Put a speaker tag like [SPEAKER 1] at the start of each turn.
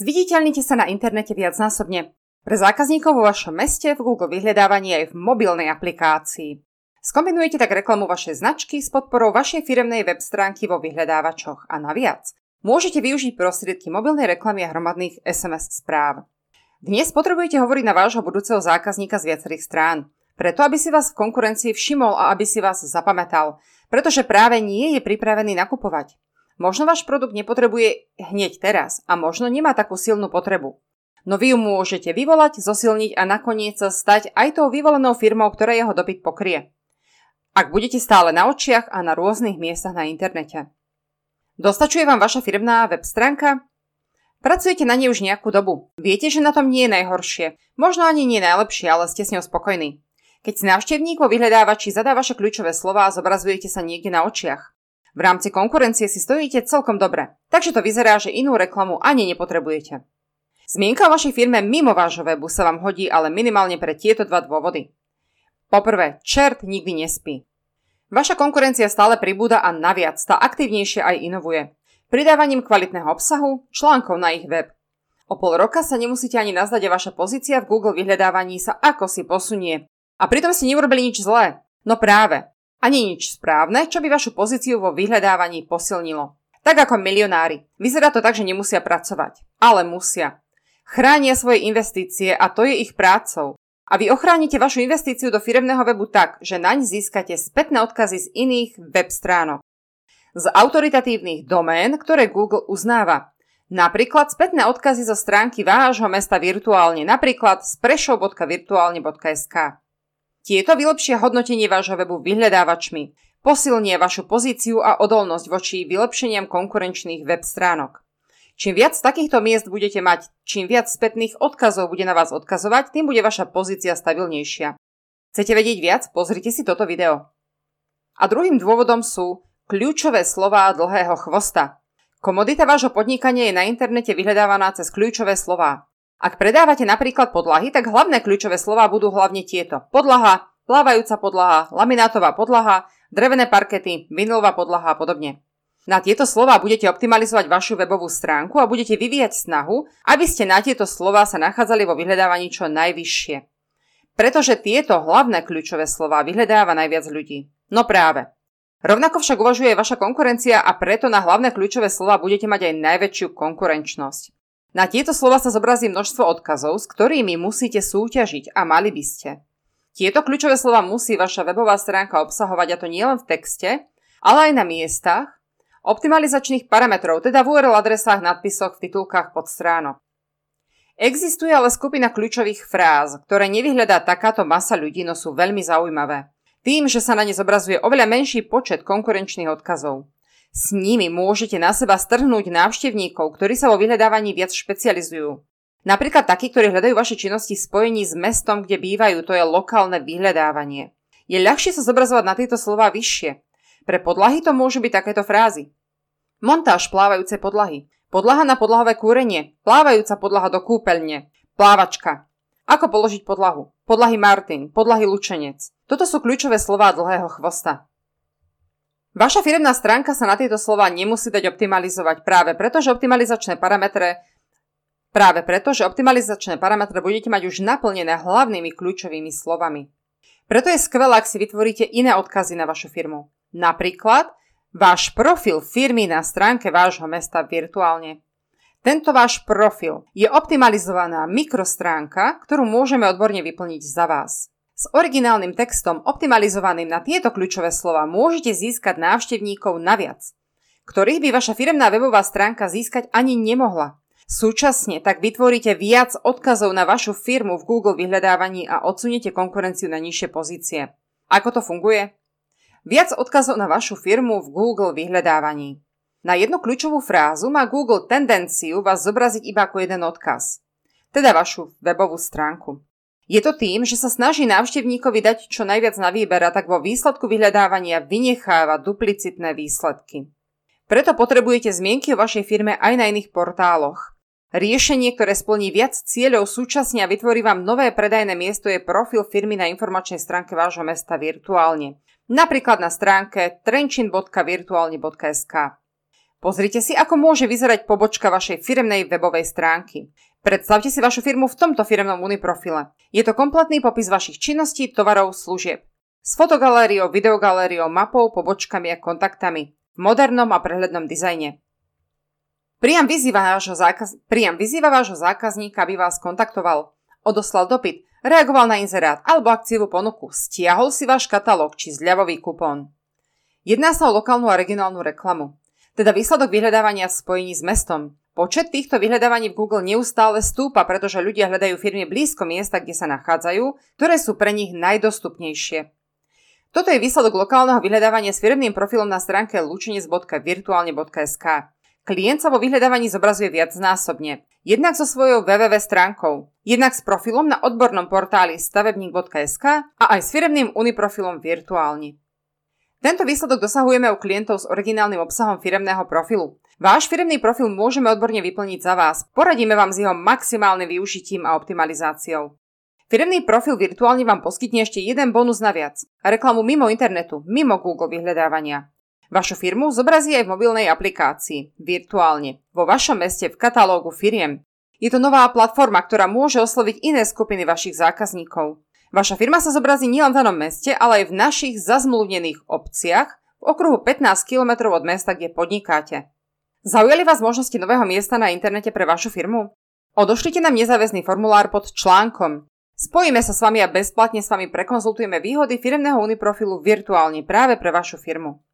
[SPEAKER 1] Zviditeľnite sa na internete viacnásobne. Pre zákazníkov vo vašom meste, v Google vyhľadávaní aj v mobilnej aplikácii. Skombinujete tak reklamu vašej značky s podporou vašej firemnej web stránky vo vyhľadávačoch a naviac. Môžete využiť prostriedky mobilnej reklamy a hromadných SMS správ. Dnes potrebujete hovoriť na vášho budúceho zákazníka z viacerých strán. Preto, aby si vás v konkurencii všimol a aby si vás zapamätal. Pretože práve nie je pripravený nakupovať. Možno váš produkt nepotrebuje hneď teraz a možno nemá takú silnú potrebu. No vy ju môžete vyvolať, zosilniť a nakoniec sa stať aj tou vyvolenou firmou, ktorá jeho dopyt pokrie. Ak budete stále na očiach a na rôznych miestach na internete. Dostačuje vám vaša firmná web stránka? Pracujete na nej už nejakú dobu. Viete, že na tom nie je najhoršie. Možno ani nie najlepšie, ale ste s ňou spokojní. Keď si návštevník vo vyhľadávači zadá vaše kľúčové slova a zobrazujete sa niekde na očiach. V rámci konkurencie si stojíte celkom dobre, takže to vyzerá, že inú reklamu ani nepotrebujete. Zmienka o vašej firme mimo vášho webu sa vám hodí ale minimálne pre tieto dva dôvody. Poprvé, čert nikdy nespí. Vaša konkurencia stále pribúda a naviac tá aktívnejšie aj inovuje. Pridávaním kvalitného obsahu, článkov na ich web. O pol roka sa nemusíte ani nazdať a vaša pozícia v Google vyhľadávaní sa ako si posunie. A pritom ste neurobili nič zlé. No práve, ani nič správne, čo by vašu pozíciu vo vyhľadávaní posilnilo. Tak ako milionári. Vyzerá to tak, že nemusia pracovať. Ale musia. Chránia svoje investície a to je ich prácou. A vy ochránite vašu investíciu do firemného webu tak, že naň získate spätné odkazy z iných web stránok. Z autoritatívnych domén, ktoré Google uznáva. Napríklad spätné odkazy zo stránky vášho mesta virtuálne, napríklad z prešov.virtuálne.sk. Tieto vylepšia hodnotenie vášho webu vyhľadávačmi, posilnia vašu pozíciu a odolnosť voči vylepšeniam konkurenčných web stránok. Čím viac takýchto miest budete mať, čím viac spätných odkazov bude na vás odkazovať, tým bude vaša pozícia stabilnejšia. Chcete vedieť viac? Pozrite si toto video. A druhým dôvodom sú kľúčové slová dlhého chvosta. Komodita vášho podnikania je na internete vyhľadávaná cez kľúčové slová. Ak predávate napríklad podlahy, tak hlavné kľúčové slova budú hlavne tieto. Podlaha, plávajúca podlaha, laminátová podlaha, drevené parkety, vinylová podlaha a podobne. Na tieto slova budete optimalizovať vašu webovú stránku a budete vyvíjať snahu, aby ste na tieto slova sa nachádzali vo vyhľadávaní čo najvyššie. Pretože tieto hlavné kľúčové slova vyhľadáva najviac ľudí. No práve. Rovnako však uvažuje vaša konkurencia a preto na hlavné kľúčové slova budete mať aj najväčšiu konkurenčnosť. Na tieto slova sa zobrazí množstvo odkazov, s ktorými musíte súťažiť a mali by ste. Tieto kľúčové slova musí vaša webová stránka obsahovať a to nielen v texte, ale aj na miestach, optimalizačných parametrov, teda v URL adresách, nadpisoch, v titulkách pod stránok. Existuje ale skupina kľúčových fráz, ktoré nevyhľadá takáto masa ľudí, no sú veľmi zaujímavé. Tým, že sa na ne zobrazuje oveľa menší počet konkurenčných odkazov. S nimi môžete na seba strhnúť návštevníkov, ktorí sa vo vyhľadávaní viac špecializujú. Napríklad takí, ktorí hľadajú vaše činnosti v spojení s mestom, kde bývajú, to je lokálne vyhľadávanie. Je ľahšie sa zobrazovať na tieto slova vyššie. Pre podlahy to môžu byť takéto frázy. Montáž plávajúcej podlahy. Podlaha na podlahové kúrenie. Plávajúca podlaha do kúpeľne. Plávačka. Ako položiť podlahu? Podlahy Martin. Podlahy Lučenec. Toto sú kľúčové slová dlhého chvosta. Vaša firmná stránka sa na tieto slova nemusí dať optimalizovať práve preto, že optimalizačné parametre Práve preto, že optimalizačné parametre budete mať už naplnené hlavnými kľúčovými slovami. Preto je skvelé, ak si vytvoríte iné odkazy na vašu firmu. Napríklad váš profil firmy na stránke vášho mesta virtuálne. Tento váš profil je optimalizovaná mikrostránka, ktorú môžeme odborne vyplniť za vás. S originálnym textom optimalizovaným na tieto kľúčové slova môžete získať návštevníkov naviac, ktorých by vaša firmná webová stránka získať ani nemohla. Súčasne tak vytvoríte viac odkazov na vašu firmu v Google vyhľadávaní a odsuniete konkurenciu na nižšie pozície. Ako to funguje? Viac odkazov na vašu firmu v Google vyhľadávaní. Na jednu kľúčovú frázu má Google tendenciu vás zobraziť iba ako jeden odkaz, teda vašu webovú stránku. Je to tým, že sa snaží návštevníkovi dať čo najviac na výber a tak vo výsledku vyhľadávania vynecháva duplicitné výsledky. Preto potrebujete zmienky o vašej firme aj na iných portáloch. Riešenie, ktoré splní viac cieľov súčasne a vytvorí vám nové predajné miesto je profil firmy na informačnej stránke vášho mesta virtuálne. Napríklad na stránke trenchin.virtuálne.sk. Pozrite si, ako môže vyzerať pobočka vašej firmnej webovej stránky. Predstavte si vašu firmu v tomto firmnom uniprofile. Je to kompletný popis vašich činností, tovarov, služieb. S fotogalériou, videogalériou, mapou, pobočkami a kontaktami. V modernom a prehľadnom dizajne. Priam vyzýva, vášho zákaz... Priam vyzýva vášho zákazníka, aby vás kontaktoval. Odoslal dopyt, reagoval na inzerát alebo akciovú ponuku, stiahol si váš katalóg či zľavový kupón. Jedná sa o lokálnu a regionálnu reklamu teda výsledok vyhľadávania v spojení s mestom. Počet týchto vyhľadávaní v Google neustále stúpa, pretože ľudia hľadajú firmy blízko miesta, kde sa nachádzajú, ktoré sú pre nich najdostupnejšie. Toto je výsledok lokálneho vyhľadávania s firmným profilom na stránke lučenec.virtuálne.sk. Klient sa vo vyhľadávaní zobrazuje viacnásobne. Jednak so svojou www stránkou, jednak s profilom na odbornom portáli stavebník.sk a aj s firmným uniprofilom virtuálne. Tento výsledok dosahujeme u klientov s originálnym obsahom firemného profilu. Váš firemný profil môžeme odborne vyplniť za vás. Poradíme vám s jeho maximálnym využitím a optimalizáciou. Firemný profil virtuálne vám poskytne ešte jeden bonus naviac. Reklamu mimo internetu, mimo Google vyhľadávania. Vašu firmu zobrazí aj v mobilnej aplikácii, virtuálne, vo vašom meste v katalógu firiem. Je to nová platforma, ktorá môže osloviť iné skupiny vašich zákazníkov. Vaša firma sa zobrazí nielen v danom meste, ale aj v našich zazmluvnených obciach v okruhu 15 km od mesta, kde podnikáte. Zaujali vás možnosti nového miesta na internete pre vašu firmu? Odošlite nám nezáväzný formulár pod článkom. Spojíme sa s vami a bezplatne s vami prekonzultujeme výhody firmného uniprofilu virtuálne práve pre vašu firmu.